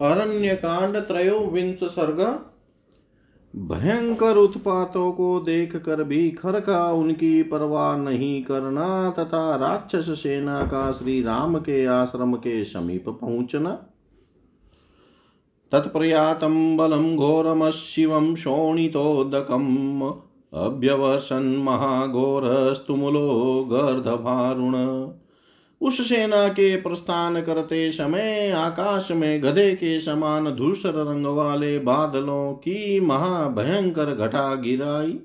अरण्य कांड त्रयोविंश सर्ग भयंकर उत्पातों को देख कर भी खर का उनकी परवाह नहीं करना तथा राक्षस सेना का श्री राम के आश्रम के समीप पहुँचना। तत्प्रयातं बलं घोरमशिवं शोणितोदकम् अभ्यवसन् महाघोरस्तुमुलो गर्धभारुण। उस सेना के प्रस्थान करते समय आकाश में गधे के समान धूसर रंग वाले बादलों की महाभयंकर घटा गिराई।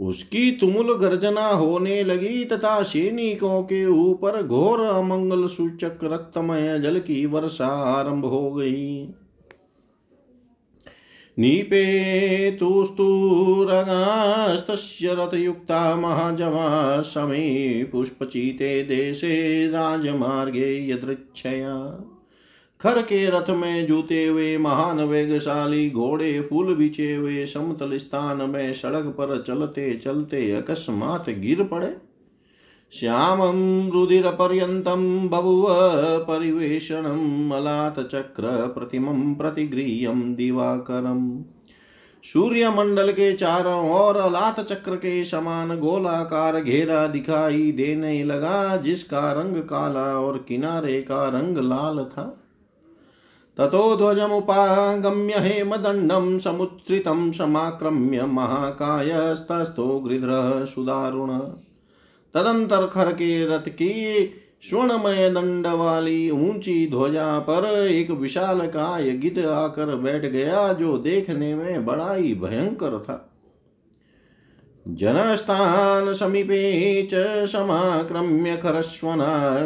उसकी तुमुल गर्जना होने लगी तथा सैनिकों के ऊपर घोर अमंगल सूचक रक्तमय जल की वर्षा आरंभ हो गई। नीपेतुस्तुरगास्तस्य रथयुक्ता महाजवा समे पुष्पचीते देशे राजमार्गे यदृच्छया। खर के रथ में जूते हुए महान वेगशाली घोड़े फूल बिछे हुए समतल स्थान में सड़क पर चलते चलते अकस्मात गिर पड़े। श्यामं रुधिरपर्यन्तं बभुव परिवेषणम् अलातचक्रप्रतिमं प्रतिगृह्यं दिवाकरम् सूर्यमंडल के चारों ओर अलाथ चक्र के समान गोलाकार घेरा दिखाई देने लगा, जिसका रंग काला और किनारे का रंग लाल था। ततो ध्वजमुपागम्य हेमदण्डं समुच्छ्रितं समाक्रम्य महाकायस्तस्थो गृध्रः सुदारुण। तदंतर खर के रथ की स्वर्णमय दंड वाली ऊँची ध्वजा पर एक विशाल काय गिद आकर बैठ गया, जो देखने में बड़ा ही भयंकर था। जनस्थान समीपे च समाक्रम्य खरस्वन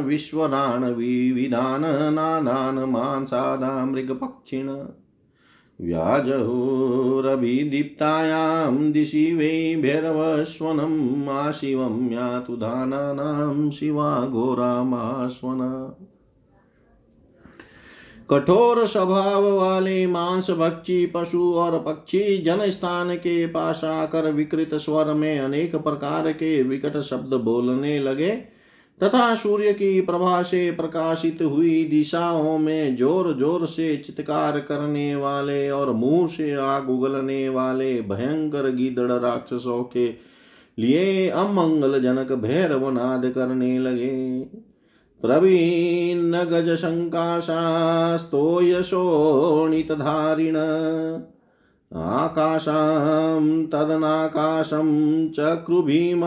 विश्वराण विविधान नानान मांसादा मृगपक्षिण व्याजहुरभिदीप्तायां दिशि वै भैरवस्वनम् आशिवं यातु दानानां शिवा घोरामास्वन कठोर स्वभाव वाले मांस भक्षी, पशु और पक्षी जन स्थान के पास आकर विकृत स्वर में अनेक प्रकार के विकट शब्द बोलने लगे। तथा सूर्य की प्रभा से प्रकाशित हुई दिशाओं में ज़ोर ज़ोर से चित्कार करने वाले और मुँह से आग उगलने वाले भयंकर गिदड़ राक्षसों के लिए अमंगल जनक भैरव नाद करने लगे। प्रवीण गज शोणितधारिण आकाशां तदनाकाशं चक्रुभीमाम्बुवाहका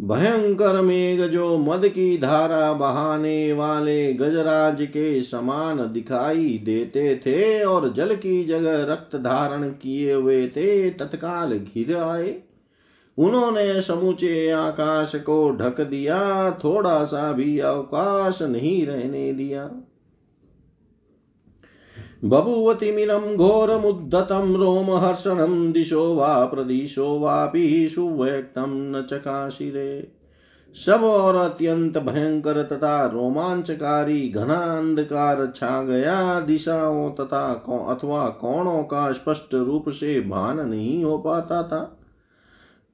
भयंकर मेघ जो मद की धारा बहाने वाले गजराज के समान दिखाई देते थे और जल की जगह रक्त धारण किए हुए थे, तत्काल घिर आए। उन्होंने समूचे आकाश को ढक दिया, थोड़ा सा भी अवकाश नहीं रहने दिया। बभूवतिमिलं घोरमुद्धतं रोमहर्षणं दिशो वा प्रदिशो वापि सुव्यक्तं न चकाशिरे सब और अत्यंत भयंकर तथा रोमांचकारी घना अंधकार छा गया दिशाओं तथा अथवा कोणों का स्पष्ट रूप से भान नहीं हो पाता था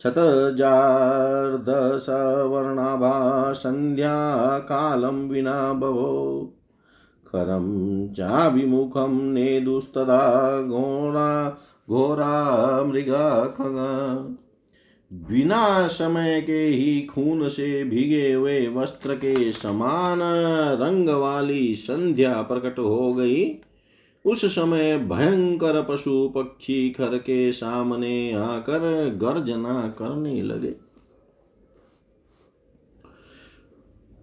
छत जार्द सवर्णाभा संध्या कालम विना भवो। खरं चाभिमुखं नेदुस्तदा घोरा घोरा मृगा खग। बिना समय के ही खून से भीगे हुए वस्त्र के समान रंग वाली संध्या प्रकट हो गई। उस समय भयंकर पशु पक्षी खर के सामने आकर गर्जना करने लगे।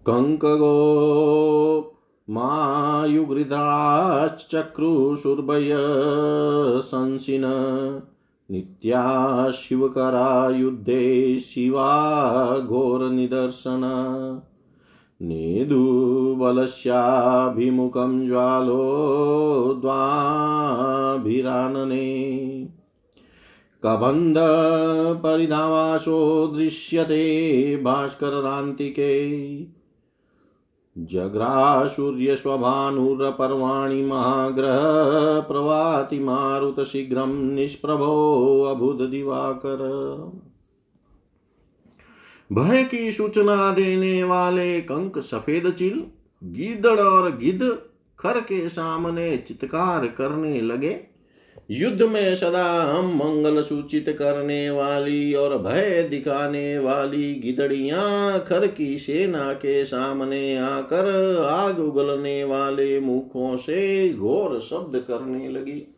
कंक गो मायुगृध्राश्चक्रुशुर्भय संसिन नित्या शिवकरा युद्धे शिवा घोरनिदर्शन। नेदुबलस्याभिमुखं ज्वालो द्वाभिरानने कबन्धपरिधावासो दृश्यते भास्कररान्तिके जग्रासूर्यस्वभानुरपर्वाणि महाग्रह प्रवाति मारुतशीघ्रं निष्प्रभो दिवाकर। भय की सूचना देने वाले कंक सफ़ेद चिल, गीदड़ और गिद्ध खर के सामने चित्कार करने लगे। युद्ध में सदा हम मंगल सूचित करने वाली और भय दिखाने वाली गिदड़ियाँ, खर की सेना के सामने आकर आग उगलने वाले मुखों से घोर शब्द करने लगी।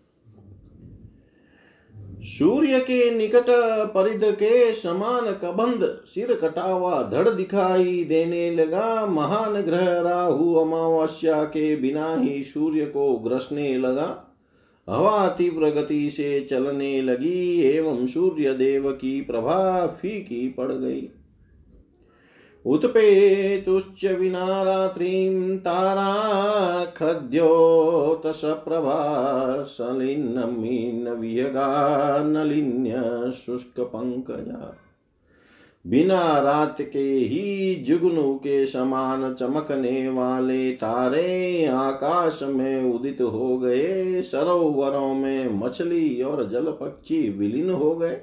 सूर्य के निकट परिध के समान कबंध, सिर कटावा धड़ दिखाई देने लगा। महान ग्रह राहु अमावस्या के बिना ही सूर्य को ग्रसने लगा। हवा तीव्र गति से चलने लगी, एवं सूर्य देव की प्रभा फीकी पड़ गई। उत्पेतुश्च विना रात्रिं तारा खद्योतसप्रभा सलिन्नमीन वियगा नलिन्य शुष्कपङ्कजा। बिना रात के ही जुगनू के समान चमकने वाले तारे आकाश में उदित हो गए। सरोवरों में मछली और जल पक्षी विलीन हो गए।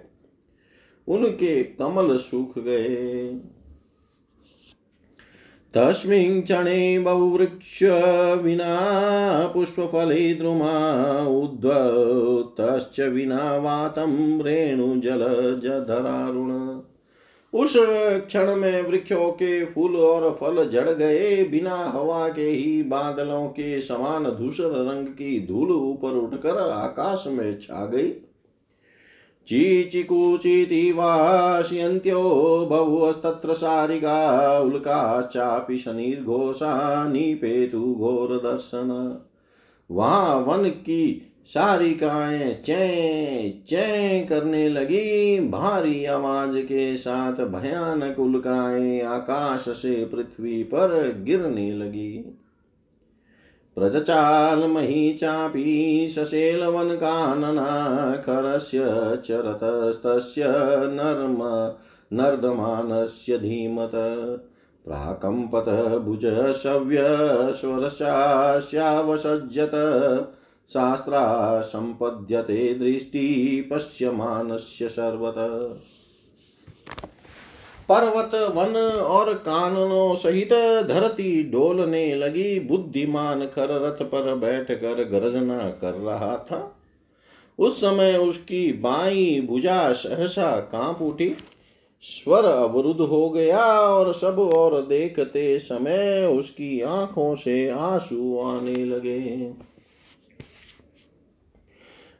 उनके कमल सूख गए। तस्मिन् क्षणे बहुवृक्ष विना पुष्पफले द्रुमा उद्वतश्च विना वातं रेणुजलजधरारुण। उस क्षण में वृक्षों के फूल और फल जड़ गए। बिना हवा के ही बादलों के समान धूसर रंग की धूल ऊपर उठकर आकाश में छा गई। चीचिकूचिति वास्यन्त्यो बहुस्तत्र सारिका उल्काश्चापि शनिर्घोषा निपेतु घोरदर्शन वहाँ वन की सारिकाएँ चै चै करने लगी। भारी आवाज़ के साथ भयानक उल्काएँ आकाश से पृथ्वी पर गिरने लगी। प्रजचाल मही चापी सशेलवनकानना खरस्य चरतस्तस्य नर्म, नर्दमानस्य धीमत। प्राकंपत भुज प्राकम्पत भुजशव्यश्वरशास्यावसज्जत शास्त्रा सम्पद्यते दृष्टि पश्यमानस्य सर्वत। पर्वत, वन और काननों सहित धरती डोलने लगी बुद्धिमान खर रथ पर बैठकर गर्जना कर रहा था। उस समय उसकी बाई भुजा सहसा काँप उठी, स्वर अवरुद्ध हो गया और सब और देखते समय उसकी आँखों से आँसू आने लगे।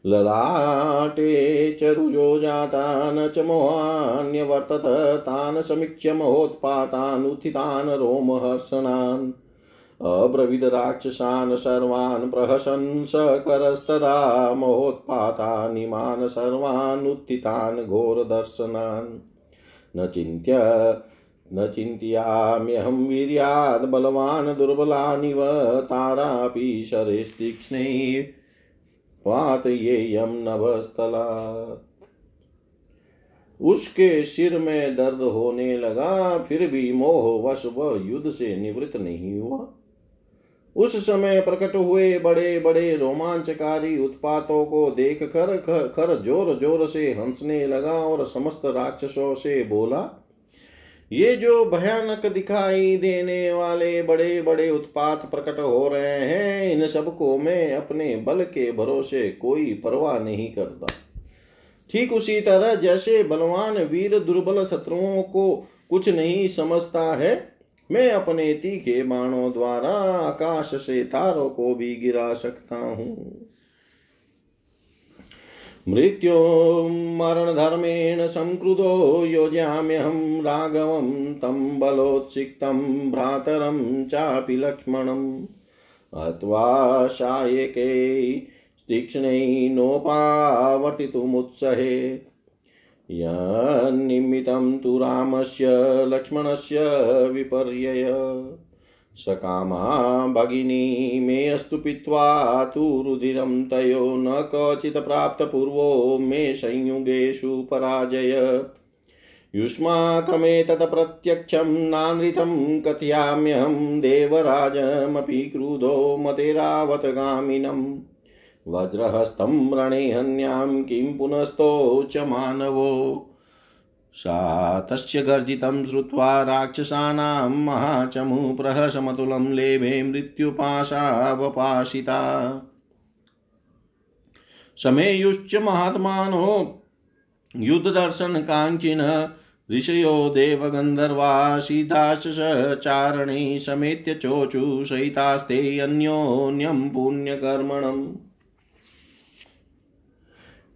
ललाटे च रुजो जाता न च मोहान्यवर्तत तान् समीक्ष्य महोत्पातान्, उत्थितान् रोमहर्षणान् अब्रवीद राक्षसान् सर्वान् प्रहसन् सकरस्तदा महोत्पातानिमान् सर्वान् उत्थितान् घोरदर्शनान् न चिन्त्य, न चिन्तयाम्यहं वीर्याद् बलवान् दुर्बलानिव, तारापि शरेस्तीक्ष्णैः पातयेयम नभस्थला। उसके सिर में दर्द होने लगा, फिर भी मोह वश वह युद्ध से निवृत्त नहीं हुआ। उस समय प्रकट हुए बड़े बड़े रोमांचकारी उत्पातों को देख कर खर ज़ोर ज़ोर से हंसने लगा और समस्त राक्षसों से बोला ये जो भयानक दिखाई देने वाले बड़े बड़े उत्पात प्रकट हो रहे हैं, इन सबको मैं अपने बल के भरोसे कोई परवाह नहीं करता। ठीक उसी तरह जैसे बलवान वीर दुर्बल शत्रुओं को कुछ नहीं समझता है, मैं अपने तीखे बाणों द्वारा आकाश से तारों को भी गिरा सकता हूँ। मृत्यो मरणधर्मेण संक्रुधो योज्याम्यहं राघवं तं बलोत्सिक्तं भ्रातरं चापि लक्ष्मणम् अथवा शायके तीक्ष्णैनोपावर्तितुमुत्सहे यन्निमित्तं तु रामस्य लक्ष्मणस्य विपर्यय। सकामा भगिनी, मे अस्तु पीत्वा तु रुधिरं तयो न क्वचित् प्राप्तपूर्वो मे संयुगेषु पराजय। युष्माकमेतत् प्रत्यक्षं नानृतं कथयाम्यहं देवराजमपि क्रुधो मतेरावतगामिनम् वज्रहस्तं रणे हन्यां किं पुनस्तो मानवो। सा तस्य गर्जितं श्रुत्वा राक्षसानां महाचमुप्रहसमतुलं लेभे मृत्युपाशावपाशिता। समेयुश्च महात्मानो, युद्धदर्शनकाङ्क्षिण ऋषयो देवगन्धर्वासीदाश्च चारणे समेत्य चोचु सहितास्ते अन्योन्यं पुण्यकर्मणम्।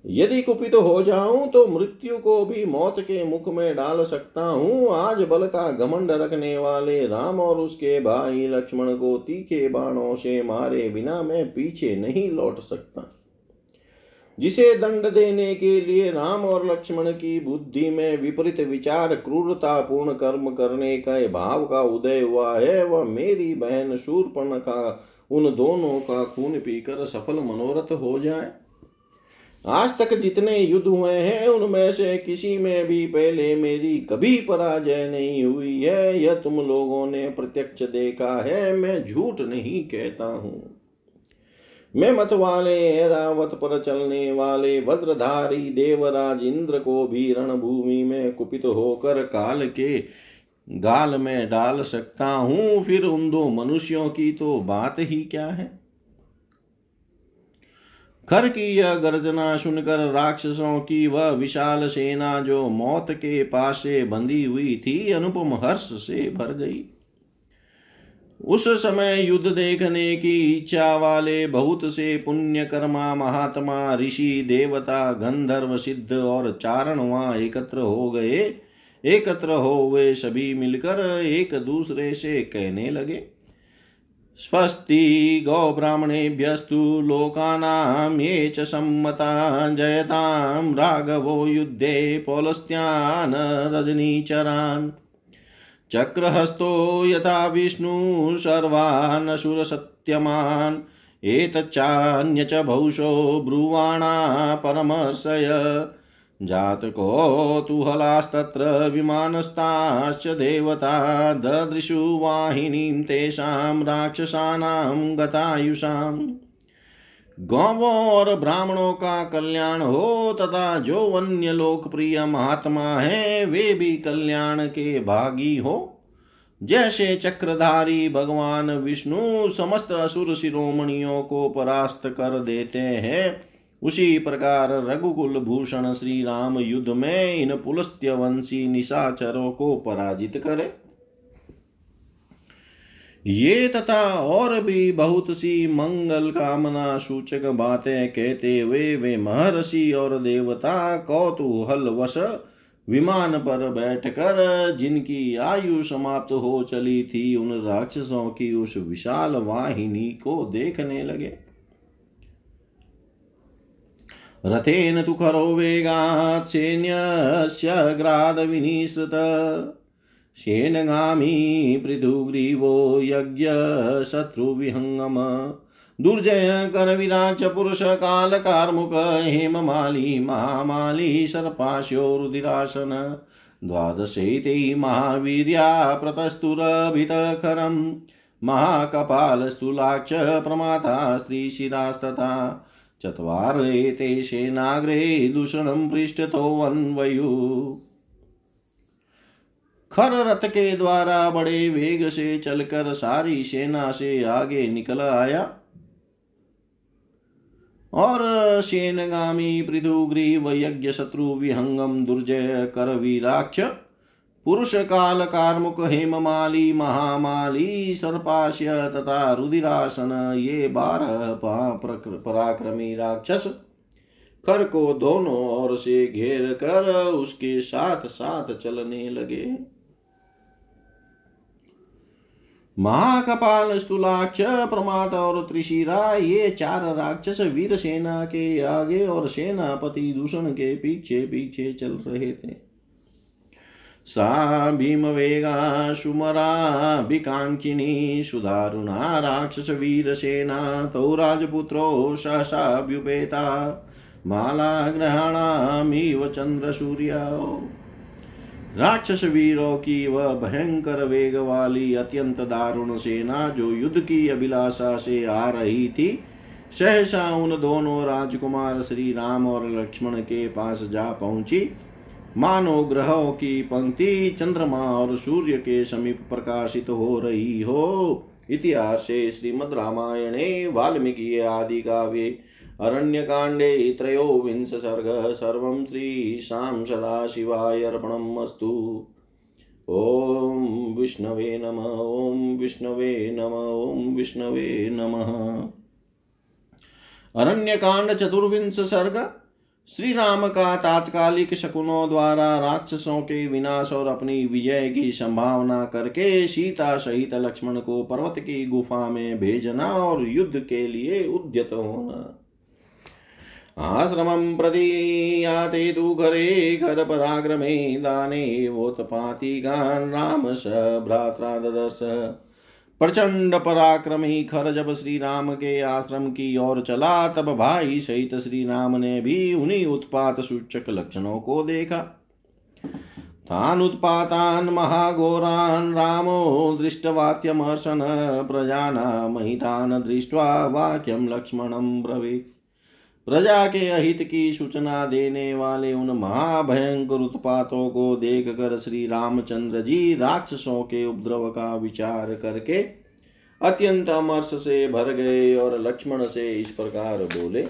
यदि कुपित तो हो जाऊँ तो मृत्यु को भी मौत के मुख में डाल सकता हूँ। आज बल का घमंड रखने वाले राम और उसके भाई लक्ष्मण को तीखे बाणों से मारे बिना मैं पीछे नहीं लौट सकता। जिसे दंड देने के लिए राम और लक्ष्मण की बुद्धि में विपरीत विचार क्रूरता पूर्ण कर्म करने का भाव का उदय हुआ है, वह मेरी बहन शूरपण का उन दोनों का खून पीकर सफल मनोरथ हो जाए। आज तक जितने युद्ध हुए हैं, उनमें से किसी में भी पहले मेरी कभी पराजय नहीं हुई है। यह तुम लोगों ने प्रत्यक्ष देखा है, मैं झूठ नहीं कहता हूँ। मैं मत वाले एरावत पर चलने वाले वज्रधारी देवराज इंद्र को भी रणभूमि में कुपित होकर काल के गाल में डाल सकता हूँ। फिर उन दो मनुष्यों की तो बात ही क्या है? खर की यह गर्जना सुनकर राक्षसों की वह विशाल सेना जो मौत के पास से बंधी हुई थी, अनुपम हर्ष से भर गई। उस समय युद्ध देखने की इच्छा वाले बहुत से पुण्य कर्मा महात्मा, ऋषि, देवता, गंधर्व, सिद्ध और चारण वहाँ एकत्र हो गए। एकत्र हो वे सभी मिलकर एक दूसरे से कहने लगे। स्वस्ति गोब्राह्मणेभ्यस्तु लोकानां ये च सम्मता जयतां राघवो युद्धे पौलस्त्यान् रजनीचरान्। चक्रहस्तो यथा विष्णु सर्वानसुरसत्यमान् एतच्चान्य च बहुशो ब्रुवाणा परमर्शय जातकोतूहलास्तत्र विमानस्ताश्च देवता ददृशु वाहिनीं तेषां राक्षसानां गतायुषाम् गौवों और ब्राह्मणों का कल्याण हो, तथा जो अन्य लोकप्रिय महात्मा है, वे भी कल्याण के भागी हो। जैसे चक्रधारी भगवान विष्णु समस्त असुर शिरोमणियों को परास्त कर देते हैं उसी प्रकार रघुकुल भूषण श्री राम युद्ध में इन पुलस्त्य वंशी निशाचरों को पराजित करे। ये तथा और भी बहुत सी मंगल कामना सूचक बातें कहते हुए वे महर्षि और देवता कौतूहल वश विमान पर बैठकर जिनकी आयु समाप्त हो चली थी, उन राक्षसों की उस विशाल वाहिनी को देखने लगे। रथेन तु खरो वेगात् सैन्यस्यग्रादविनिसृत शेनगामी पृथुग्रीवो यज्ञशत्रुविहङ्गम। दुर्जय करविराच पुरुष काल कार्मुक हेममाली महामाली सर्पास्यो रुदिरासन द्वादशैते महावीर्या प्रतस्तुरभितखरम्। महाकपालस्थूलाक्ष प्रमाता स्त्रीशिरास्तथा चत्वार एते सेनाग्रे दूषणं पृष्ठतोऽन्वयु खर रथ के द्वारा बड़े वेग से चलकर सारी सेना से आगे निकल आया। और सेनगामी पृथुग्रीव यज्ञ शत्रु विहंगम दुर्जय कर वीराक्ष पुरुष काल कार्मुक हेममाली, महामाली, सर्पाश्य तथा रुदिरासन ये बारह पराक्रमी राक्षस कर को दोनों ओर से घेर कर उसके साथ साथ चलने लगे। महाकपाल, स्थूलाक्ष, प्रमात और त्रिशिरा, ये चार राक्षस वीर सेना के आगे और सेनापति दूषण के पीछे पीछे चल रहे थे। सा भीमवेगा सुमराभिकाङ्क्षिणी सुदारुणा राक्षसवीरसेना तौ राजपुत्रो सहसाभ्युपेता मालाग्रहणामिव चंद्रसूर्य राक्षस वीरों की वह भयंकर वेग वाली अत्यंत दारुण सेना जो युद्ध की अभिलाषा से आ रही थी। सहसा उन दोनों राजकुमार श्री राम और लक्ष्मण के पास जा पहुँची। मानो ग्रहों की पंक्ति चंद्रमा और सूर्य के समीप प्रकाशित हो रही हो। इतिहास श्रीमद् रामायणे, वाल्मीकि आदि काव्ये अरण्यकाण्डे त्रयोविंश सर्ग, सर्वं श्रीशां सदाशिवाय अर्पणम् अस्तु ॐ विष्णवे नम ॐ विष्णवे नम ॐ विष्णवे नमः। अरण्यकांड चतुर्विंश सर्ग श्री राम का तात्कालिक शकुनों द्वारा राक्षसों के विनाश और अपनी विजय की संभावना करके सीता सहित लक्ष्मण को पर्वत की गुफा में भेजना और युद्ध के लिए उद्यत होना। आश्रमं प्रति याते तु घरे घरपराक्रमे दाने वोत्पातिकान् राम स भ्रात्रा ददर्श प्रचंड पराक्रमी खर जब श्री राम के आश्रम की ओर चला, तब भाई सहित श्री राम ने भी उन्हीं उत्पात सूचक लक्षणों को देखा। तान उत्पातान महाघोरान् रामो दृष्टवाक्यमर्शन प्रजानामहितान् दृष्ट्वा वाक्यम लक्ष्मणं ब्रवीत्। प्रजा के अहित की सूचना देने वाले उन महाभयंकर उत्पातों को देख कर श्री रामचंद्र जी राक्षसों के उपद्रव का विचार करके अत्यंत अमर्ष से भर गए और लक्ष्मण से इस प्रकार बोले,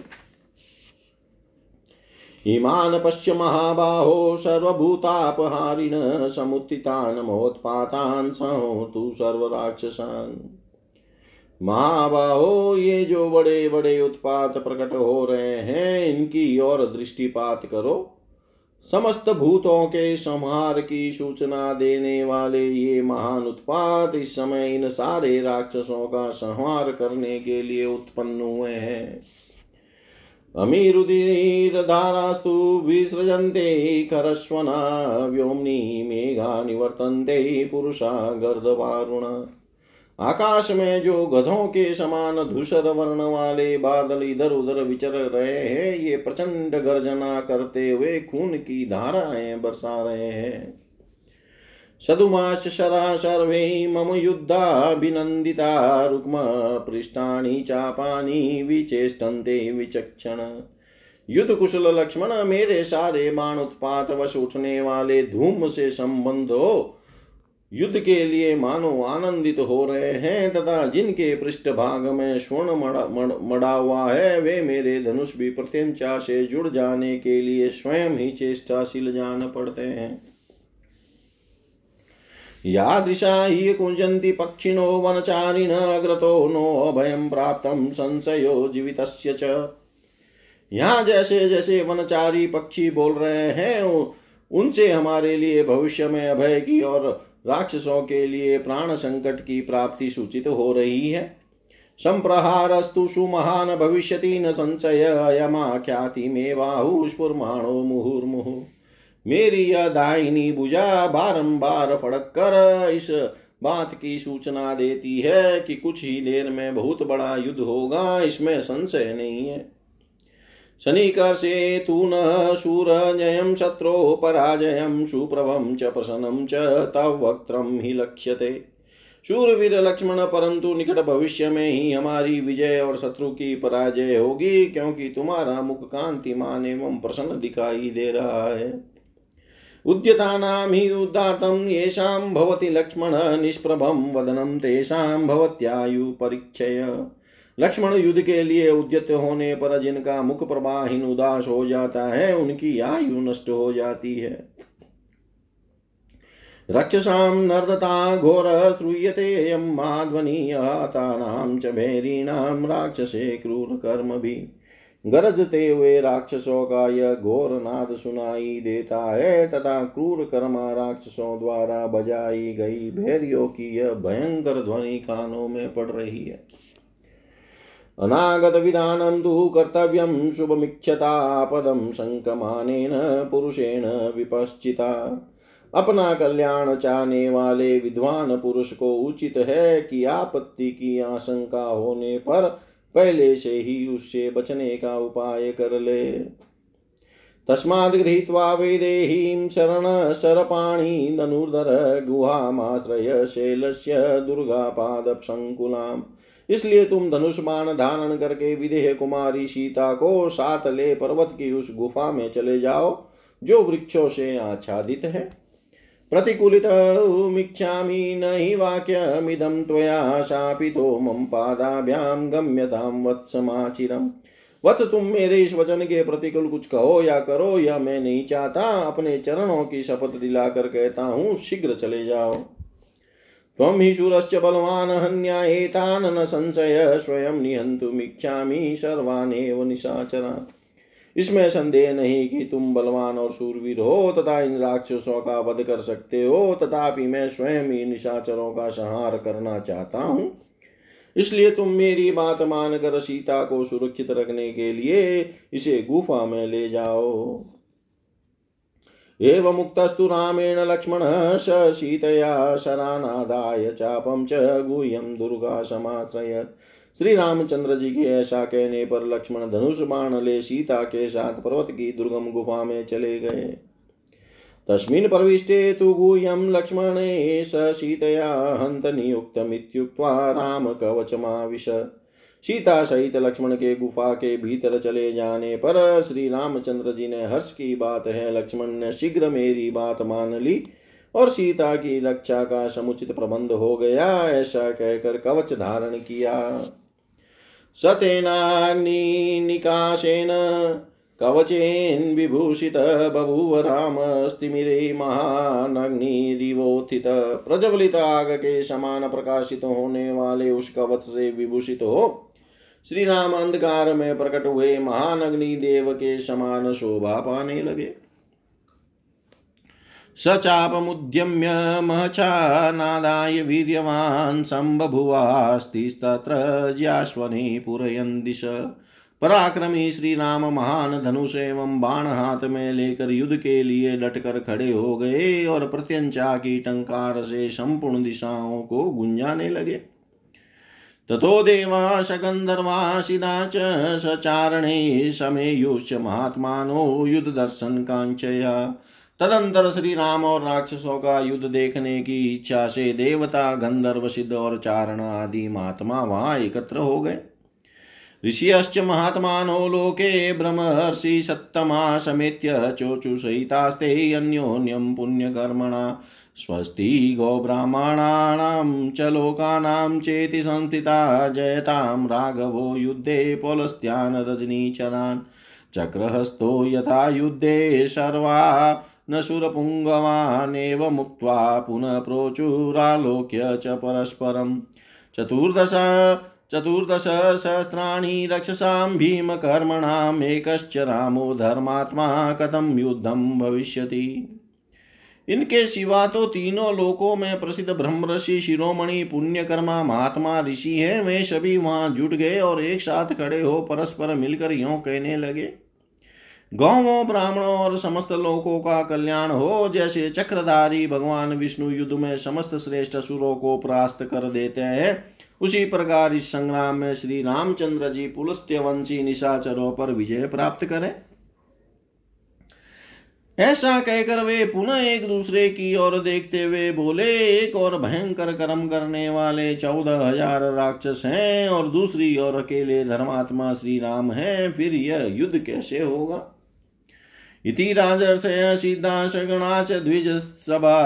इमान पश्य महाबाहो, सर्वभूतापहारिण, समुत्थितान सहो तु सर्वराक्षसान। महाबाहो, ये जो बड़े बड़े उत्पात प्रकट हो रहे हैं, इनकी ओर दृष्टिपात करो। समस्त भूतों के संहार की सूचना देने वाले ये महान उत्पात इस समय इन सारे राक्षसों का संहार करने के लिए उत्पन्न हुए हैं। अमीरुदीरधारास्तु विसृजन्ते करस्वना व्योम्नि मेघा निवर्तन्ते, पुरुषा गर्दवारुण। आकाश में जो गधों के समान धूसर वर्ण वाले बादल इधर उधर विचर रहे हैं, ये प्रचंड गर्जना करते हुए खून की धाराएँ बरसा रहे हैं। शरा सर्वे मम युद्धाभिनन्दिता रुक्म पृष्ठानि चापानि विचेष्टन्ते विचक्षण। युद्ध कुशल लक्ष्मण मेरे सारे बाण उत्पात वश उठने वाले धूम से संबंध हो युद्ध के लिए मानो आनंदित हो रहे हैं तथा जिनके पृष्ठ भाग में स्वर्ण मड़ा, मड़ा हुआ है वे मेरे धनुष भी प्रत्यंचा से जुड़ जाने के लिए स्वयं ही चेष्टाशील जान पड़ते हैं। या दिशा ही कुंजंती पक्षिणो वनचारिण अग्रतो नो अभयम प्राप्त संशयो जीवित यहाँ जैसे जैसे वनचारी पक्षी बोल रहे हैं उनसे हमारे लिए भविष्य में अभय की और राक्षसों के लिए प्राण संकट की प्राप्ति सूचित हो रही है। संप्रहारस्तु सुमहान भविष्यति न संशय अयमा ख्याति में बाहुस्फुर्माणो मुहुर्मुहु। मेरी यह दाहिनी भुजा बारंबार फड़क कर इस बात की सूचना देती है कि कुछ ही देर में बहुत बड़ा युद्ध होगा, इसमें संशय नहीं है। शनिकर्षे तु न शूरजयं शत्रो पराजयं सुप्रभं च प्रसन्नं च तव वक्त्रं हि लक्ष्यते। शूरवीर लक्ष्मण, परंतु निकट भविष्य में ही हमारी विजय और शत्रु की पराजय होगी, क्योंकि तुम्हारा मुख कांतिमान एवं प्रसन्न दिखाई दे रहा है। उद्यतानां हि उदात्तं येषां भवति लक्ष्मण, निष्प्रभं वदनं तेषां भवत्यायु परीक्षय लक्ष्मण युद्ध के लिए उद्यत होने पर जिनका मुख प्रवाहीन उदास हो जाता है, उनकी आयु नष्ट हो जाती है। रक्षसां नर्दता घोर श्रूयते माध्वनीयतानां च भैरीणां राक्षसे क्रूर कर्म भी। गरजते हुए राक्षसों का यह घोर नाद सुनाई देता है, तथा क्रूर कर्मा राक्षसों द्वारा बजाई गई भैरियों की यह भयंकर ध्वनि कानों में पड़ रही है। अनागतविधानं तु कर्तव्यं शुभमिच्छतापदं शङ्कमानेन पुरुषेण विपश्चिता। अपना कल्याण चाहने वाले विद्वान पुरुष को उचित है कि आपत्ति की आशंका होने पर पहले से ही उससे बचने का उपाय कर ले। तस्माद् गृहीत्वा वेदेहीं शरण शरपाणि धनुर्धर गुहामाश्रय शैलस्य दुर्गापादसङ्कुलाम् इसलिए तुम धनुष्मान धारण करके विदेह कुमारी सीता को साथ ले पर्वत की उस गुफा में चले जाओ, जो वृक्षों से आच्छादित है। प्रतिकूलितमिच्छामि न हि वाक्यमिदं त्वया शापितो मम पादाभ्यां गम्यतां वत्समाचिरम् वत्स तुम मेरे इस वचन के प्रतिकूल कुछ कहो या करो या मैं नहीं चाहता। अपने चरणों की शपथ दिलाकर कहता हूँ, शीघ्र चले जाओ। त्वं हि शूरश्च बलवान् हन्यायेतान् न संशय स्वयं निहन्तुमिच्छामि सर्वानेव निशाचरान् इसमें संदेह नहीं कि तुम बलवान और सूरवीर हो, तथा इन राक्षसों का वध कर सकते हो, तथापि मैं स्वयं ही निशाचरों का संहार करना चाहता हूँ। इसलिए तुम मेरी बात मानकर सीता को सुरक्षित रखने के लिए इसे गुफा में ले जाओ। एव मुक्तस्तु रामेण लक्ष्मण स सीतया शरानादाय चापम च गुह्यम दुर्गा समात्रयत् श्री रामचंद्र जी के ऐसा कहने पर लक्ष्मण धनुष बाण ले सीता के साथ पर्वत की दुर्गम गुफा में चले गए। तस्मिन् प्रविष्टे तु गुह्यं लक्ष्मणे स सीतया हन्तनियुक्तमित्युक्त्वा रामकवचमाविश सीता सहित लक्ष्मण के गुफा के भीतर चले जाने पर श्री रामचंद्र जी ने हर्ष की बात है। लक्ष्मण ने शीघ्र मेरी बात मान ली और सीता की रक्षा का समुचित प्रबंध हो गया, ऐसा कहकर कवच धारण किया। सतेनाग्निकाशेन कवचेन विभूषित बभूव रामस्तिमिरे महानग्निरिवोत्थित। प्रज्वलित आग के समान प्रकाशित होने वाले उस कवच से विभूषित हो श्री राम अंधकार में प्रकट हुए महान अग्नि देव के समान शोभा पाने लगे। स चापमुद्यम्य महचानादाय वीर्यवान् सम्बभुवास्तिस्तत्र ज्याश्वने पूरयन् दिश पराक्रमी श्री राम महान धनुष एवं बाण हाथ में लेकर युद्ध के लिए डटकर खड़े हो गए और प्रत्यंचा की टंकार से संपूर्ण दिशाओं को गुंजाने लगे। ततो देवा सकंदर्वा सिदा च सचारणे समेयुश्च महात्मानो युद्ध दर्शन तदंतर श्री राम और राक्षसों का युद्ध देखने की इच्छा से देवता, गंधर्व, सिद्ध और चारण आदि महात्मा वहाँ एकत्र हो गए। ऋषियश्च महात्मानो लोके ब्रह्मर्षि सत्तमा समेत्य चोचुसहितास्ते अन्योन्यं पुण्यकर्मणा स्वस्ति गोब्राह्मणानां च लोकानां चेति संस्थिता जयतां राघवो युद्धे पौलस्त्यान् रजनीचरान् चक्रहस्तो यथा युद्धे सर्वा न सुरपुङ्गवानेव मुक्त्वा पुनः प्रोचुरालोक्य च परस्परम्। चतुर्दश चतुर्दशसहस्राणि रक्षसां भीमकर्मणाम् एकश्च रामो धर्मात्मा कथं युद्धं भविष्यति? इनके सिवा तो तीनों लोकों में प्रसिद्ध ब्रह्मऋषि शिरोमणि, पुण्यकर्मा, महात्मा ऋषि है। वे सभी वहाँ जुट गए और एक साथ खड़े हो परस्पर मिलकर यों कहने लगे, गौवों, ब्राह्मणों और समस्त लोकों का कल्याण हो। जैसे चक्रधारी भगवान विष्णु युद्ध में समस्त श्रेष्ठ असुरों को परास्त कर देते हैं, उसी प्रकार इस संग्राम में श्री रामचंद्र जी पुलस्त्यवंशी निशाचरों पर विजय प्राप्त करें। ऐसा कहकर वे पुनः एक दूसरे की ओर देखते हुए बोले, एक और भयंकर कर्म करने वाले चौदह हज़ार राक्षस हैं और दूसरी ओर अकेले धर्मात्मा श्री राम है, फिर यह युद्ध कैसे होगा? इति राजर्षय सिद्धाशगणाच द्विजसभा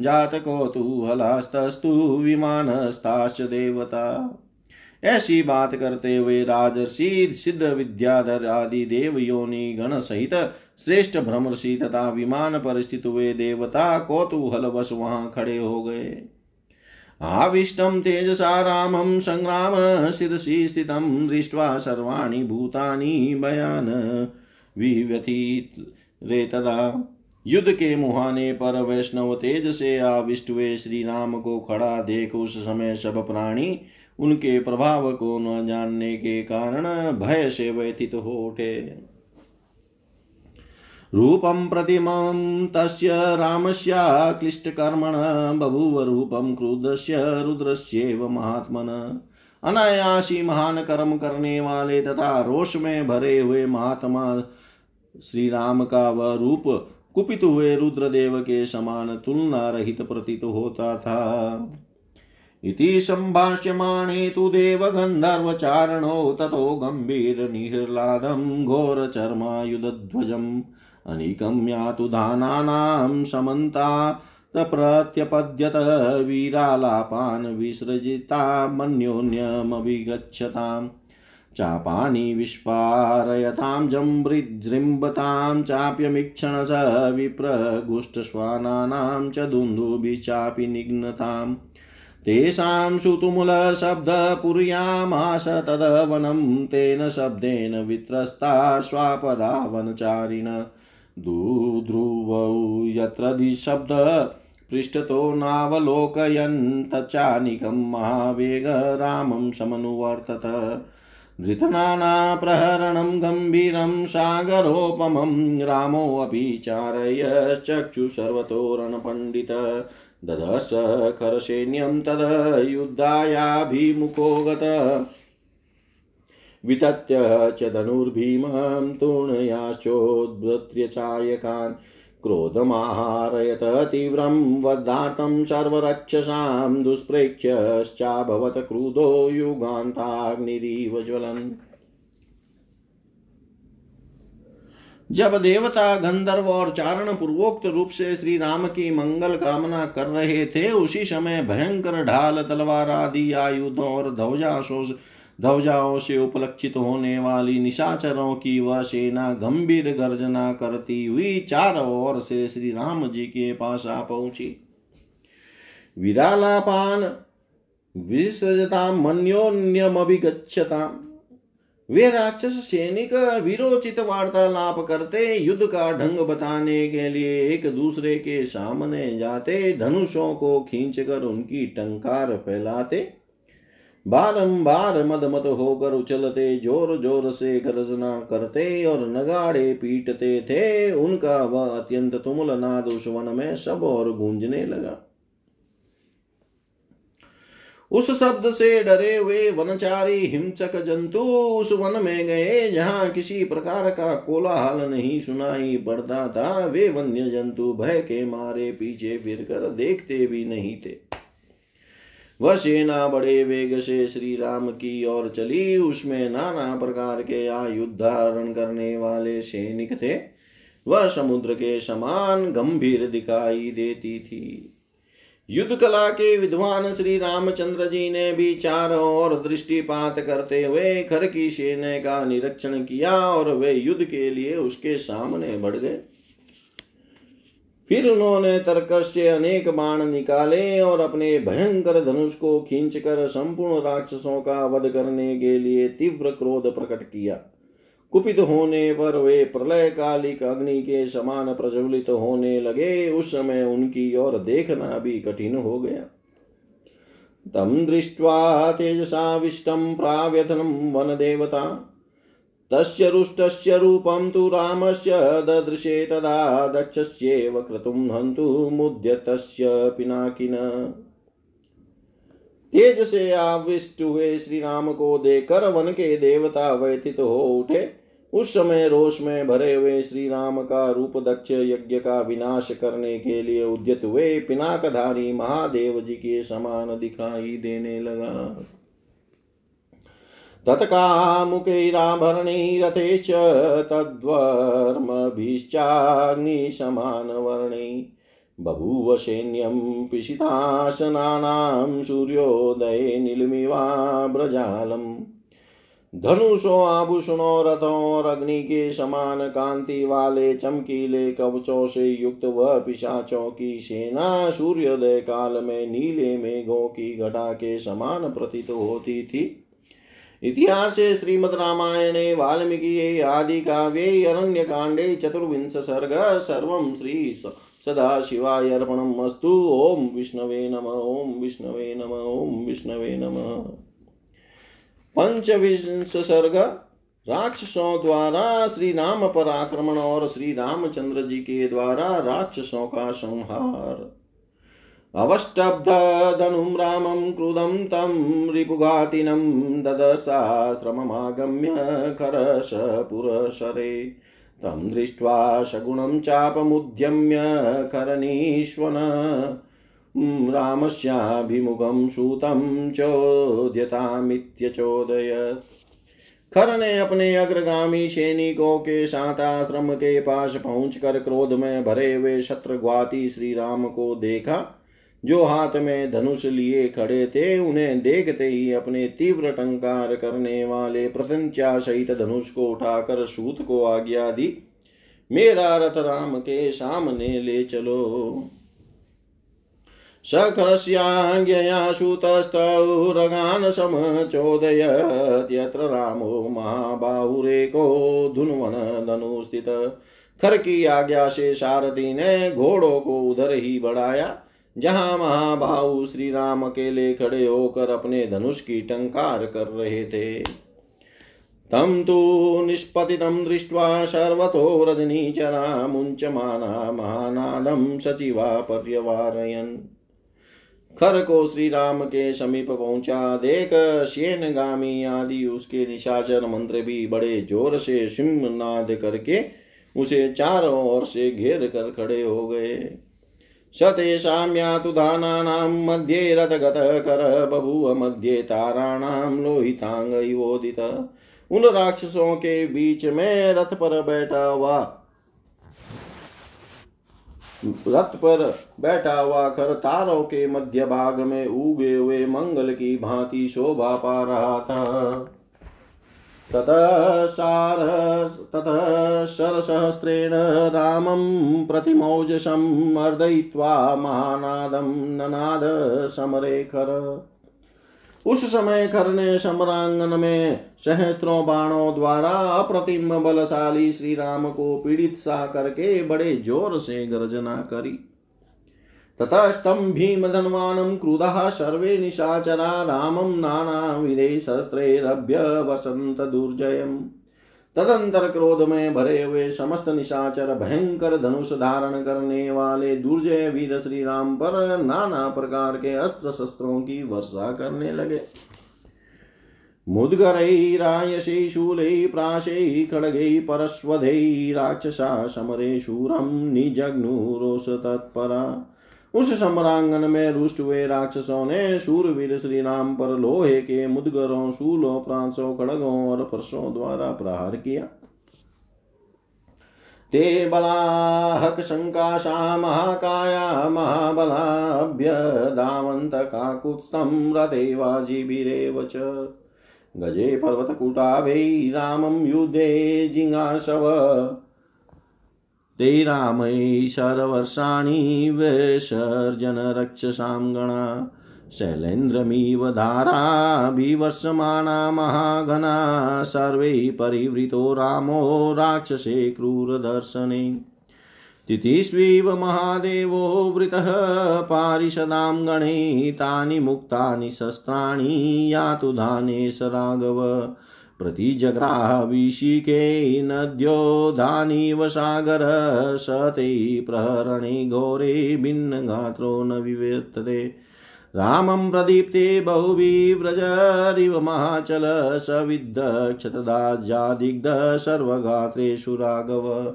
जातकौतूहलास्तस्तु विमानस्ताश्च देवता। ऐसी बात करते हुए राजर्षि, सिद्ध विद्याधर आदि देव योनि गण सहित, श्रेष्ठ भ्रमर्षि तथा विमान पर स्थित हुए देवता कौतूहल बस वहाँ खड़े हो गए। आविष्टं तेजसा रामं सङ्ग्राम शिरसि स्थितं दृष्ट्वा सर्वाणि भूतानि भयान विव्यथित रे तदा युद्ध के मुहाने पर वैष्णव तेज से आविष्ट हुए श्री राम को खड़ा देख उस समय सब प्राणी उनके प्रभाव को न जानने के कारण भय से व्यथित हो उठे रूपं प्रतिमं तस्य रामस्याक्लिष्टकर्मण बभूव रूपं क्रुद्धस्य रुद्रस्येव महात्मन। अनायासी महान कर्म करने वाले तथा रोष में भरे हुए महात्मा श्री राम का वह रूप कुपित हुए रुद्रदेव के समान तुलना रहित प्रतीत होता था। इति सम्भाष्यमाणे तु देवगन्धर्वचारणो ततो गम्भीरनिह्लादं घोरचर्मायुधध्वजम् अनिकं यातु दानानां समन्ता प्रत्यपद्यत वीरालापान् विसृजिता मन्योन्यमभिगच्छताम् चापानि विस्पारयतां जम्बृजृम्बतां स विप्रगुष्ठश्वानानां च दुन्दुभिश्चापि निघ्नताम् तेषां सुतुमुलशब्दपुर्यामाश तदवनं तेन शब्देन वित्रस्ता स्वापदावनचारिण। दुध्रुवौ यत्र दिशब्द पृष्ठतो नावलोकयन् तच्चानिकं महावेग रामं समनुवर्तत धृतनानाप्रहरणं गम्भीरं सागरोपमं रामोऽपि चारयश्चक्षु सर्वतोरणपण्डित ददश खरसैन्यं तद युद्धायाभिमुखो गत वितत्य च धनुर्भीमं तूर्णयाश्चोद्वृत्य चायकान् क्रोधमाहारयत तीव्रं वधार्तं सर्वरक्षसां दुष्प्रेक्ष्यश्चाभवत् क्रुधो युगान्ताग्निरिव ज्वलन्। जब देवता गंधर्व और चारण पूर्वोक्त रूप से श्री राम की मंगल कामना कर रहे थे, उसी समय भयंकर ढाल, तलवार आदि आयुध और ध्वजाशोष ध्वजाओं से उपलक्षित होने वाली निशाचरों की वह सेना गंभीर गर्जना करती हुई चार ओर से श्री राम जी के पास आ पहुँची। विरालापान, विसृजता, मन्योन्यमभिगच्छता वे राक्षस सैनिक विरोचित वार्तालाप करते युद्ध का ढंग बताने के लिए एक दूसरे के सामने जाते, धनुषों को खींचकर उनकी टंकार फैलाते। बारंबार मदमत होकर उछलते ज़ोर ज़ोर से गर्जना करते और नगाड़े पीटते थे। उनका वह अत्यंत तुमुल नाद उस वन में सब और गूंजने लगा। उस शब्द से डरे हुए वनचारी हिंसक जंतु उस वन में गए, जहाँ किसी प्रकार का कोलाहल नहीं सुनाई पड़ता था। वे वन्य जंतु भय के मारे पीछे फिर कर देखते भी नहीं थे। वह सेना बड़े वेग से श्री राम की ओर चली। उसमें नाना प्रकार के आयुद्ध धारण करने वाले सैनिक थे। वह समुद्र के समान गंभीर दिखाई देती थी। युद्ध कला के विद्वान श्री रामचंद्र जी ने भी चारों ओर दृष्टिपात करते हुए खर की सेना का निरीक्षण किया और वे युद्ध के लिए उसके सामने बढ़ गए। फिर उन्होंने तर्कश से अनेक बाण निकाले और अपने भयंकर धनुष को खींचकर संपूर्ण राक्षसों का वध करने के लिए तीव्र क्रोध प्रकट किया। कुपित होने पर वे प्रलय कालिक अग्नि के समान प्रज्वलित होने लगे। उस समय उनकी ओर देखना भी कठिन हो गया। तम दृष्ट्वा तेजसाविष्टं प्राव्यथनं वनदेवता तस्य रुष्टस्य रूपं तु रामस्य ददृशे तदा दक्षस्येव क्रतुं हन्तु मुद्यतस्य पिनाकिन। तेज से आविष्ट हुए श्री राम को देखकर वन के देवता व्यतीत हो उठे। उस समय रोष में भरे हुए श्री राम का रूप दक्ष यज्ञ का विनाश करने के लिए उद्यत हुए पिनाकधारी महादेव जी के समान दिखाई देने लगा। तत्कामुकैराभरणैरथेश्च तद्वर्मभिश्चाग्निसमानवर्णै बभूव सैन्यं पिशितासनानां सूर्योदये नीलमिवाब्रजालम् धनुषों, आभूषणों, रथों, और अग्नि के समान कांति वाले चमकीले कवचों से युक्त वह पिशाचों की सेना सूर्योदय काल में नीले मेघों की घटा के समान प्रतीत होती थी। इतिहास श्रीमद रामायणे, वाल्मीकि आदि काव्ये अरण्य कांडे चतुर्विंश सर्ग, सर्व श्री सदा शिवाय अर्पणमस्तु ओम विष्णवे नम, ओम विष्णवे नम, ओम विष्णवे नम। पंचविंश सर्ग राक्षसों द्वारा श्री राम पर आक्रमण और श्री रामचंद्र जी के द्वारा राक्षसों का संहार अवष्टब्धधनुं रामं क्रुधं तं रिपुघातिनं ददशाश्रममागम्य खरशपुरशरे तं दृष्ट्वा सगुणं चापमुद्यम्य करनीश्वन। रामस्याभिमुखं सूतं चोद्यतामित्यचोदयत् खर ने अपने अग्रगामी सैनिकों के साथ आश्रम के पास पहुंचकर क्रोध में भरे हुए शत्रुघ्वाती श्री राम को देखा, जो हाथ में धनुष लिए खड़े थे, उन्हें देखते ही अपने तीव्र टंकार करने वाले प्रसंचा सहित धनुष को उठाकर सूत को आज्ञा दी, मेरा रथ राम के सामने ले चलो। सखरस्याज्ञया सुतस्तौरगान् समचोदयत् यत्र रामो महाबाहुरेको धुन्वन धनुस्थित खर की आज्ञा से सारथी ने घोड़ों को उधर ही बढ़ाया, जहाँ महाबाहु श्री राम अकेले खड़े होकर अपने धनुष की टंकार कर रहे थे। तम तो निष्पतितं दृष्ट्वा सर्वतो रजनीचरा मुञ्चमाना महानादं सचिवा पर्यवारयन् खर को श्री राम के समीप पहुँचा। देख, शेन गामी आदि उसके निशाचर मंत्र भी बड़े ज़ोर से सिंह नाद करके उसे चारों ओर से घेर कर खड़े हो गए। सतेषां यातु दानानां मध्ये रथगतः कर, बभूव मध्ये ताराणां लोहितांगोदित उन राक्षसों के बीच में रथ पर बैठा हुआ रथ पर बैठा हुआ कर तारों के मध्य भाग में उगे हुए मंगल की भांति शोभा पा रहा था। तत सार, ततः शरसहस्रेण रामं प्रतिमौजसं मर्दयित्वा महानादं ननाद समरेखर। उस समय खर ने समरांगन में सहस्त्रों बाणों द्वारा अप्रतिम बलशाली श्री राम को पीड़ित सा करके बड़े ज़ोर से गर्जना करी। ततस्तं भीमधन्वानं क्रुधा सर्वे निशाचरा रामम नाना विदेश शस्त्रेरभ्य वसंत दुर्जयम्। तदंतर क्रोध में भरे हुए समस्त निशाचर भयंकर धनुष धारण करने वाले दुर्जय वीर श्री राम पर नाना प्रकार के अस्त्र शस्त्रों की वर्षा करने लगे। मुद्गरैरायशै शूलै, प्राशै, खड्गै, परस्वधै, राक्षसा, समरे, शूरं, निजग्नुरोष तत्परा। उस सम्रांगन में रुष्ट हुए राक्षसों ने सूरवीर श्री राम पर लोहे के मुदगरों, शूलों, प्रांसों, खड़गों और परसों द्वारा प्रहार किया। ते बलाहक शङ्काशा महाकाया महाबलाभ्यधावन्तकाकुत्स्थं रथे वाजिभिरेव च गजे पर्वतकुटाभै रामं युद्धे जिङासव ते रामै शरवर्षाणि विसर्जनरक्षसां गणा, शैलेन्द्रमिव धाराभिवर्षमाणा महाघना सर्वे परिवृतो रामो राक्षसे क्रूरदर्शने। तिथिष्वीव महादेवो वृतः पारिषदां गणे, तानि मुक्तानि शस्त्राणि यातु दानेश राघव। प्रतिजग्राहविशिके नद्योधानीव सागर स ते प्रहरणे घोरे भिन्नगात्रो न विवर्तते रामं प्रदीप्ते बहुविव्रजरिव महाचल स विद्धक्षतदाजादिग्ध सर्वगात्रेषु राघव।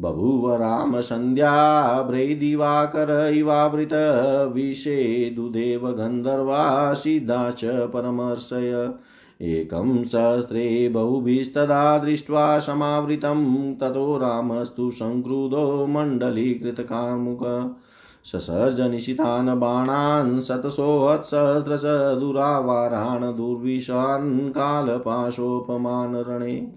बभूव रामसन्ध्याभ्रैदिवाकर इवावृत विषेदुदेव गन्धर्वा सिद्धा च परमर्षय। एकं सहस्रे बहुभिस्तदा दृष्ट्वा समावृतं, ततो रामस्तु सङ्क्रुधो मण्डलीकृतकामुक। ससर्जनिशितान् बाणान् शतसोऽत्सहस्रश दुरावारान् दुर्विशान् कालपाशोपमान रणे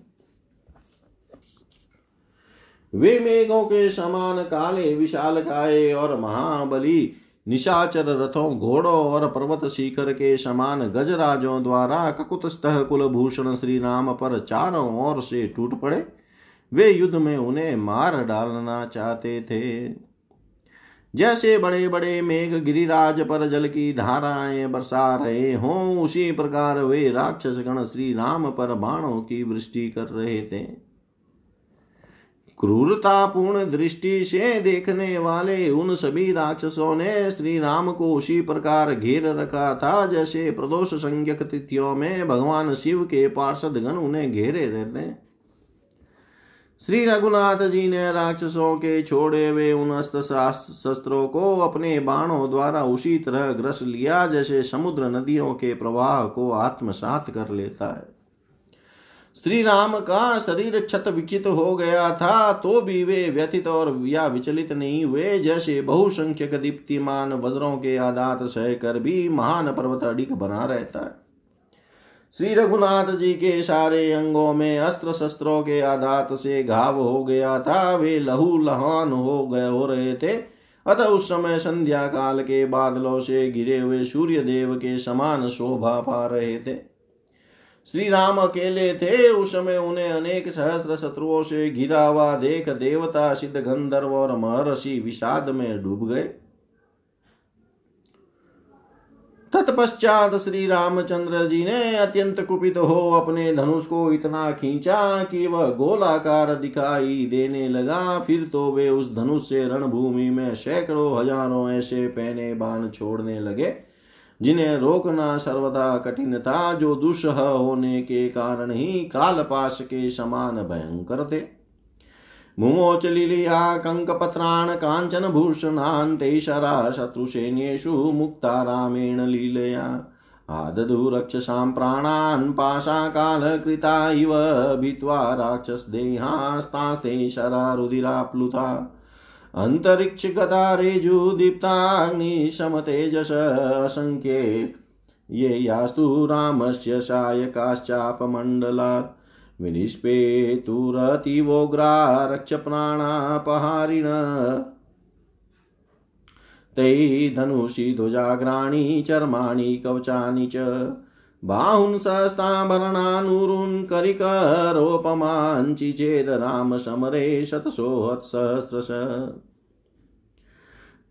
वे मेघों के समान काले विशाल काय और महाबली निशाचर रथों घोड़ों और पर्वत शिखर के समान गजराजों द्वारा ककुतस्तः कुलभूषण श्री राम पर चारों ओर से टूट पड़े। वे युद्ध में उन्हें मार डालना चाहते थे। जैसे बड़े बड़े मेघ गिरिराज पर जल की धाराएँ बरसा रहे हों, उसी प्रकार वे राक्षसगण श्री राम पर बाणों की वृष्टि कर रहे थे। क्रूरतापूर्ण दृष्टि से देखने वाले उन सभी राक्षसों ने श्री राम को उसी प्रकार घेर रखा था, जैसे प्रदोष संज्ञक तिथियों में भगवान शिव के पार्षद गण उन्हें घेरे रहते हैं। श्री रघुनाथ जी ने राक्षसों के छोड़े हुए उन अस्त्र शस्त्रों को अपने बाणों द्वारा उसी तरह ग्रस लिया, जैसे समुद्र नदियों के प्रवाह को आत्मसात कर लेता है। श्री राम का शरीर क्षत विचित हो गया था तो भी वे व्यथित और या विचलित नहीं हुए। जैसे बहुसंख्यक दीप्तिमान वज्रों के आदात सह कर भी महान पर्वत अडिक बना रहता है। श्री रघुनाथ जी के सारे अंगों में अस्त्र शस्त्रों के आदात से घाव हो गया था। वे लहू लहान हो गए हो रहे थे। अतः उस समय संध्या काल के बादलों से गिरे हुए सूर्य देव के समान शोभा पा रहे थे। श्री राम अकेले थे, उस समय उन्हें अनेक सहस्त्र शत्रुओं से घिरा हुआ देख देवता, सिद्ध गंधर्व और महर्षि विषाद में डूब गए। तत्पश्चात श्री रामचंद्र जी ने अत्यंत कुपित हो अपने धनुष को इतना खींचा कि वह गोलाकार दिखाई देने लगा। फिर तो वे उस धनुष से रणभूमि में सैकड़ों हज़ारों ऐसे पहने बाण छोड़ने लगे। जिन्हें रोकना सर्वदा कठिन था, जो दुस्सह होने के कारण ही कालपाश के समान भयंकर थे। मुमोच लिलिया कङ्कपत्रान् काञ्चन भूषणान्ते शरा शत्रुसैन्येषु, मुक्ता, रामेण, लीलया आदधु रक्षसां प्राणान् पाशाकालकृता इव, भित्वा राक्षसदेहास्तास्ते शरा रुधिराप्लुता अन्तरिक्षगतारेजुदीप्ताग्निशमतेजस असङ्ख्ये ये यास्तु रामस्य सायकाश्चापमण्डलात् विनिष्पेतुरतीवोग्रा रक्षप्राणापहारिण तै धनुषि ध्वजाग्राणि चर्माणि कवचानि च बाहुन् सहस्ताभरणानुरुन् करिकरोपमाञ्चि चेद रामसमरे शतसोहत्सहस्रश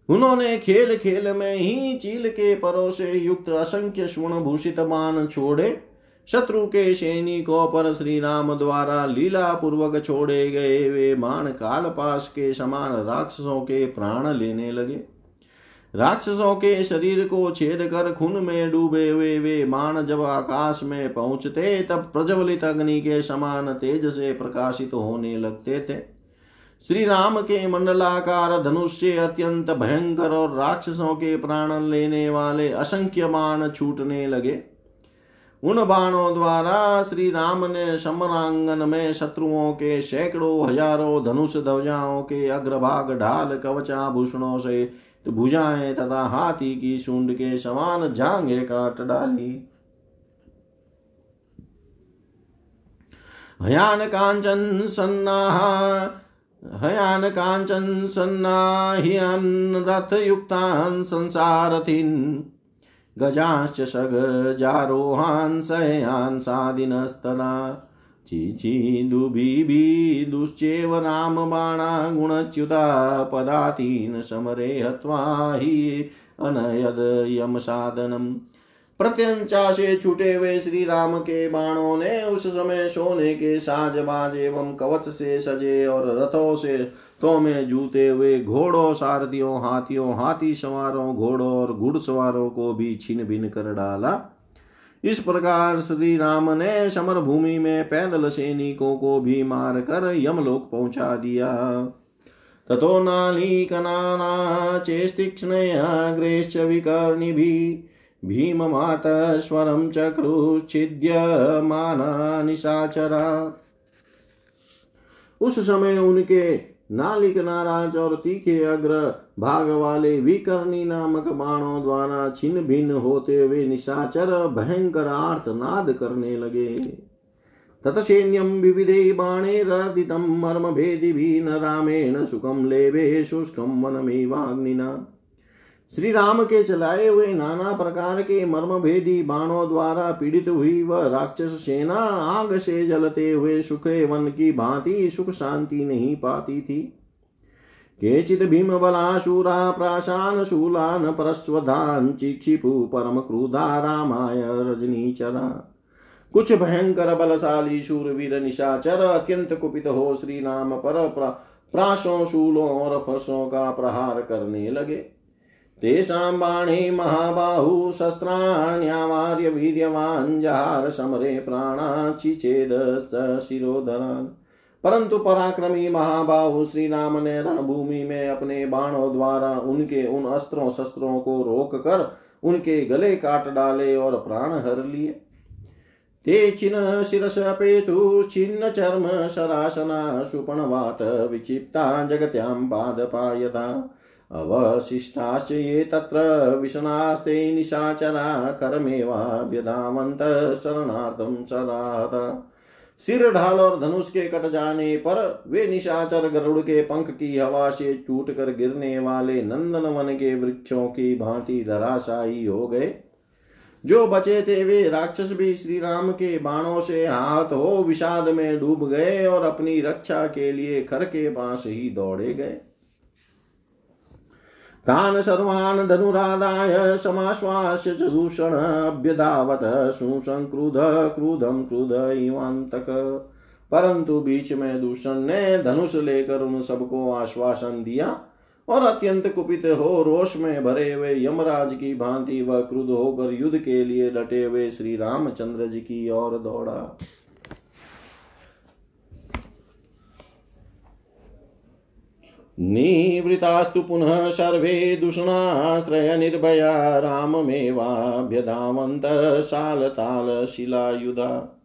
उन्होंने खेल खेल में ही चील के परों से युक्त असंख्य स्वर्ण भूषित मान छोड़े। शत्रु के सैनिकों पर श्री राम द्वारा लीला पूर्वक छोड़े गए वे मान कालपास के समान राक्षसों के प्राण लेने लगे। राक्षसों के शरीर को छेद कर खून में डूबे हुए वे मान जब आकाश में पहुँचते, तब प्रज्वलित अग्नि के समान तेज से प्रकाशित होने लगते थे। श्री राम के मंडलाकार धनुष से अत्यंत भयंकर और राक्षसों के प्राण लेने वाले असंख्य मान छूटने लगे। उन बाणों द्वारा श्री राम ने समरांगन में शत्रुओं के सैकड़ों हज़ारों धनुष ध्वजाओं के अग्रभाग ढाल कवचाभूषणों से भुजाएँ तथा हाथी की सूंड के समान जांगे काट डाली। हयान कांचन सन्ना, हयान कांचन सन्नाह्यन रथ युक्तान संसारथिन। गजाश्च सगजारोहान् सयान् सादिनस्तदा चिचिदुभिभिदुश्चेव रामबाणा गुणच्युता पदातीन समरे हत्वा हि अनयद यमसाधनम् प्रत्यंचा से छूटे हुए श्री राम के बाणों ने उस समय सोने के साज बाज एवं कवच से सजे और रथों से तो में जूते हुए घोड़ों सारथियों, हाथियों, हाथी सवारों, घोड़ों और घुड़सवारों को भी छिन भिन कर डाला। इस प्रकार श्री राम ने समर भूमि में पैदल सैनिकों को भी मार कर यमलोक पहुँचा दिया। ततो नाली कनाना चेस्तीक्ष्णयाग्रेश्च विकर्णिभिः भीममातस्वरं चक्रुच्छिद्यमाना निशाचरा। उस समय उनके नालिक नाराज़ और तीखे अग्र भाग वाले विकर्णी नामक बाणों द्वारा छिन्न भिन्न होते हुए निशाचर भयंकर आर्तनाद करने लगे। ततसैन्यं विविधे बाणैरर्दितं मर्मभेदिभिः न रामेण सुखं लेवे शुष्कं वनमेवाग्निना। श्री राम के चलाए हुए नाना प्रकार के मर्म भेदी बाणों द्वारा पीड़ित हुई वह राक्षस सेना आग से जलते हुए सुखे वन की भांति सुख शांति नहीं पाती थी। केचित भीम बलाशूरा प्राशान शूलान, परस्वधान, चिक्षिपु, परम क्रुधा, रामाय रजनीचरा कुछ भयंकर बलशाली शूरवीर निशाचर अत्यंत कुपित हो श्री राम पर, प्राशों, शूलों और फर्शों का प्रहार करने लगे। तेषां बाणे महाबाहु शस्त्राण्यावार्य वीर्यवान् जहार समरे प्राणाचिचेदशिरोधरान् परंतु पराक्रमी महाबाहु श्री राम ने रणभूमि में अपने बाणों द्वारा उनके उन अस्त्रों शस्त्रों को रोक कर उनके गले काट डाले और प्राण हर लिए। ते चिन शिरसपेतु छिन्न चर्म शरासना सुपणवात विक्षिप्ता, जगत्यां पादपायता अवशिष्टाश्च ये तत्र विषणास्ते निशाचरा करमेवाभ्यधावन्त शरणार्थं चरात। सिर ढाल और धनुष के कट जाने पर वे निशाचर गरुड़ के पंख की हवा से टूट कर गिरने वाले नंदन वन के वृक्षों की भांति धराशायी हो गए। जो बचे थे वे राक्षस भी श्री राम के बाणों से हाथ हो विषाद में डूब गए और अपनी रक्षा के लिए खर के पास ही दौड़े गए। तान् सर्वान् धनुरादाय समाश्वास्य च दूषण अभ्यधावत सुसंक्रुध क्रुधम क्रुध इवान्तक। परंतु बीच में दूषण ने धनुष लेकर उन सबको आश्वासन दिया और अत्यंत कुपित हो रोष में भरे हुए यमराज की भांति व क्रुद्ध होकर युद्ध के लिए डटे हुए श्री रामचंद्र जी की ओर दौड़ा। निवृतास्तु पुनः सर्वे दूषणाश्रयनिर्भया राममेवाभ्यधावन्तः शालतालशिलायुधा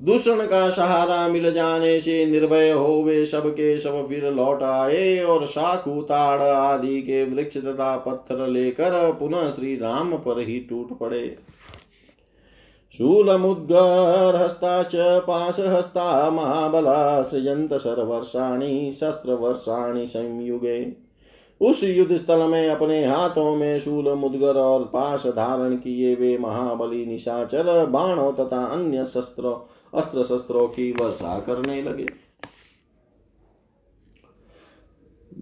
दूषण का सहारा मिल जाने से निर्भय हो वे सबके सब फिर लौट आए और शाखू ताड़ आदि के वृक्ष तथा पत्थर लेकर पुनः श्री राम पर ही टूट पड़े। शूलमुद्गरहस्ता च पाशहस्ता महाबला सृजंत सर्वर्षाणि शस्त्रवर्षाणि संयुगे। उस युद्ध स्थल में अपने हाथों में शूल मुदगर और पाश धारण किए वे महाबली निशाचर बाणों तथा अन्य शस्त्र, अस्त्र शस्त्रों की वर्षा करने लगे।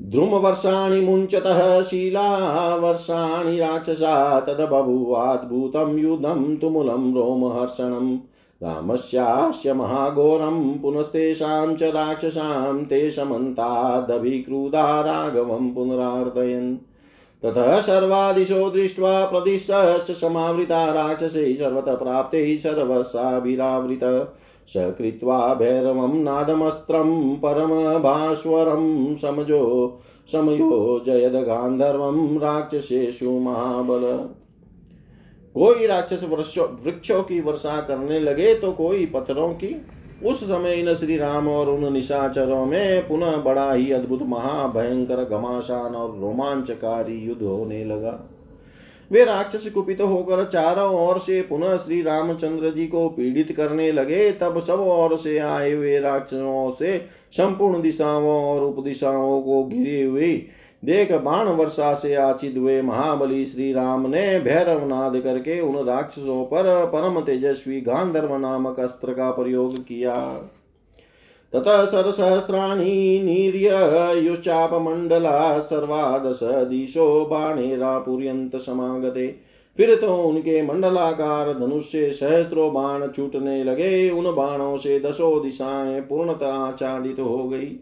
ध्रुम वर्षाणि मुञ्चतः शीलावर्षाणि राक्षसा तदबभूवाद्भूतं युद्धं तुमुलं रोमहर्षणम् रामस्यास्य महाघोरं पुनस्तेषां च राक्षसां ते समन्तादभिक्रूधा राघवं पुनरार्दयन् ततः सर्वादिशो दृष्ट्वा प्रदिशश्च समावृता राक्षसै सर्वतः प्राप्ते सर्वसाभिरावृत। स कृत्वा भैरवं नादमस्त्रं परमभास्वरं समजो समयोजयद गान्धर्वं राक्षसेषु महाबल। कोई राक्षस वृक्षों की वर्षा करने लगे तो कोई पत्थरों की। उस समय इन श्री राम और उन निशाचरों में पुनः बड़ा ही अद्भुत, महाभयंकर, घमासान और रोमांचकारी युद्ध होने लगा। वे राक्षस कुपित होकर चारों ओर से पुनः श्री रामचंद्र जी को पीड़ित करने लगे। तब सब ओर से आए हुए राक्षसों से संपूर्ण दिशाओं और उपदिशाओं को घिरे हुए। देख बाण वर्षा से आचित हुए महाबली श्री राम ने भैरव नाद करके उन राक्षसों पर परम तेजस्वी गांधर्व नामक अस्त्र का प्रयोग किया। ततः सरसहस्राणि नीर्ययुश्चापमण्डला सर्वादश दिशो बाणेरापुर्यन्त समागते। फिर तो उनके मंडलाकार धनुष से सहस्त्रों बाण छूटने लगे। उन बाणों से दसों दिशाएँ पूर्णतः आच्छादित हो गई।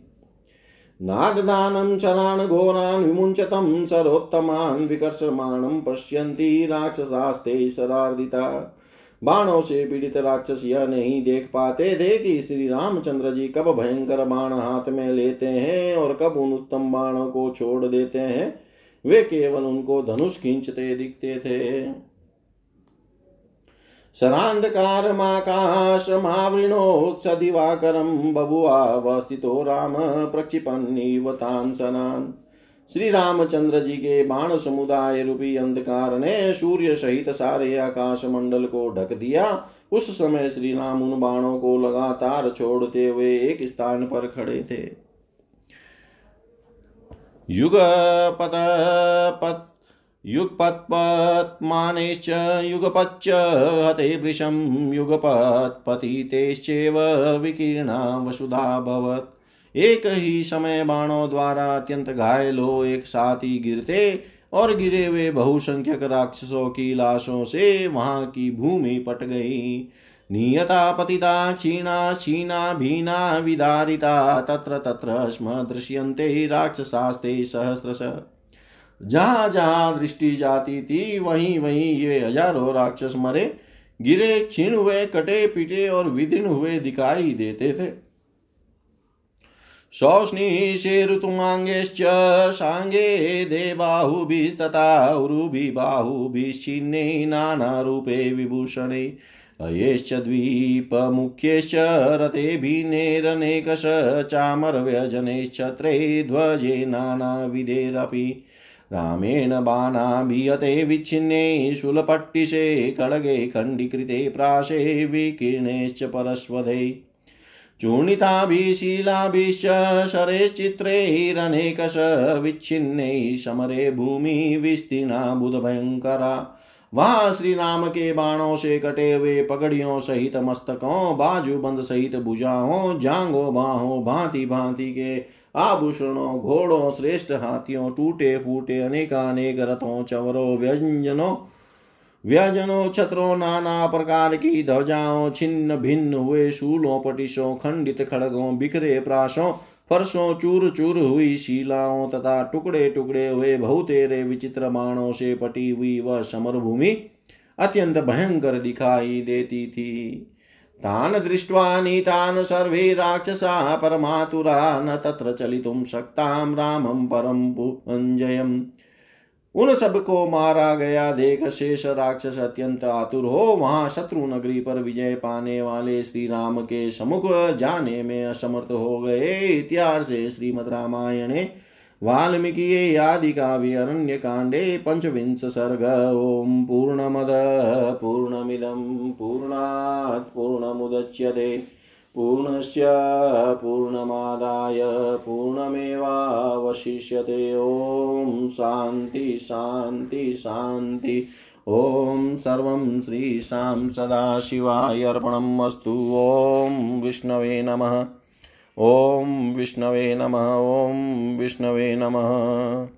नागदानं शरान् घोरान् विमुञ्चतं सरोत्तमान् विकर्षमाणं पश्यन्ति राक्षसास्ते शरार्दिता। बाणों से पीड़ित राक्षस यह नहीं देख पाते थे कि श्री रामचंद्र जी कब भयंकर बाण हाथ में लेते हैं और कब उन उत्तम बाणों को छोड़ देते हैं। वे केवल उनको धनुष खींचते दिखते थे। शरान्धकारमाकाशमावृणोत्सदिवाकरं बभुवावस्थितो राम प्रक्षिपन्नीव तान् शरान् श्री रामचंद्र जी के बाण समुदाय रूपी अंधकार ने सूर्य सहित सारे आकाश मंडल को ढक दिया उस समय श्री राम उन बाणों को लगातार छोड़ते हुए एक स्थान पर खड़े थे। युग पत पत युगपत्पत्मानेश्च युगपच्च हते वृषं, युगपत्पतितेश्चैव विकीर्णा वसुधाभवत् एक ही समय बाणों द्वारा अत्यंत घायल हो एक साथ ही गिरते और गिरे हुए बहुसंख्यक राक्षसों की लाशों से वहाँ की भूमि पट गई। नियता पतिता, क्षीणा क्षीणा, भीना, विदारिता, तत्र तत्र स्म दृश्यन्ते राक्षसास्ते सहस्रश। जहाँ जहाँ दृष्टि जाती थी, वहीं वहीं ये हज़ारों राक्षस मरे। गिरे, क्षीण हुए, कटे, पीटे और विदीर्ण हुए दिखाई देते थे। शोष्णीशेरुतुमाङ्गेश्च साङ्गे देबाहुभिस्तथा, उरुभिबाहुभिश्चिन्ने नानारूपे विभूषणे, अयेश्च द्वीपमुख्यश्च, रथेभिनेरनेकश चामरव्यजनैश्चत्रे ध्वजे नानाविधेरपि, रामेण बाणाभियते विच्छिन्ने शूलपट्टिशे खड्गे खण्डीकृते, प्राशे, विकीर्णेश्च परस्वधे। चूर्णिताभिशीलाभिश्च शरेश्चित्रैरनेकश विच्छिन्नैः समरे भूमि विस्तीर्णा बुधभयङ्करा। वहाँ श्री राम के बाणों से कटे हुए पगड़ियों सहित मस्तकों, बाजू बंद सहित भुजाओं जांगों बाहों, भांति भांति के आभूषणों, घोड़ों, श्रेष्ठ हाथियों, टूटे फूटे अनेकानेक रथों, चवरों, व्यंजनों व्यजनों छत्रों नाना प्रकार की ध्वजाओं, छिन्न भिन्न हुए शूलों, पटिशों, खंडित खड़गों, बिखरे प्राशों फर्शों चूर चूर हुई शिलाओं तथा टुकड़े टुकड़े हुए बहुतेरे विचित्र बाणों से पटी हुई वह समर भूमि अत्यंत भयंकर दिखाई देती थी। तान दृष्ट्वा नीतान सर्वे राक्षसा परमातुरा, न तत्र चलितुं शक्तां रामं परं पुञ्जयम् उन सबको मारा गया। देख शेष राक्षस अत्यंत आतुर हो। वहाँ शत्रु नगरी पर विजय पाने वाले श्री राम के समुख जाने में असमर्थ हो गए। इतिहास श्रीमद रामायणे वाल्मीकि आदि काव्य अरण्य कांडे पंचविंश सर्ग, ओम पूर्णमद पूर्णमिदं पूर्णात् पूर्णमुदच्यते। पूर्णस्य पूर्णमादाय पूर्णमेवावशिष्यते। ॐ शान्ति शान्ति शान्ति। ॐ सर्वं श्रीशां सदाशिवाय अर्पणम् अस्तु ॐ विष्णवे नमः। ॐ विष्णवे नमः। ॐ विष्णवे नमः।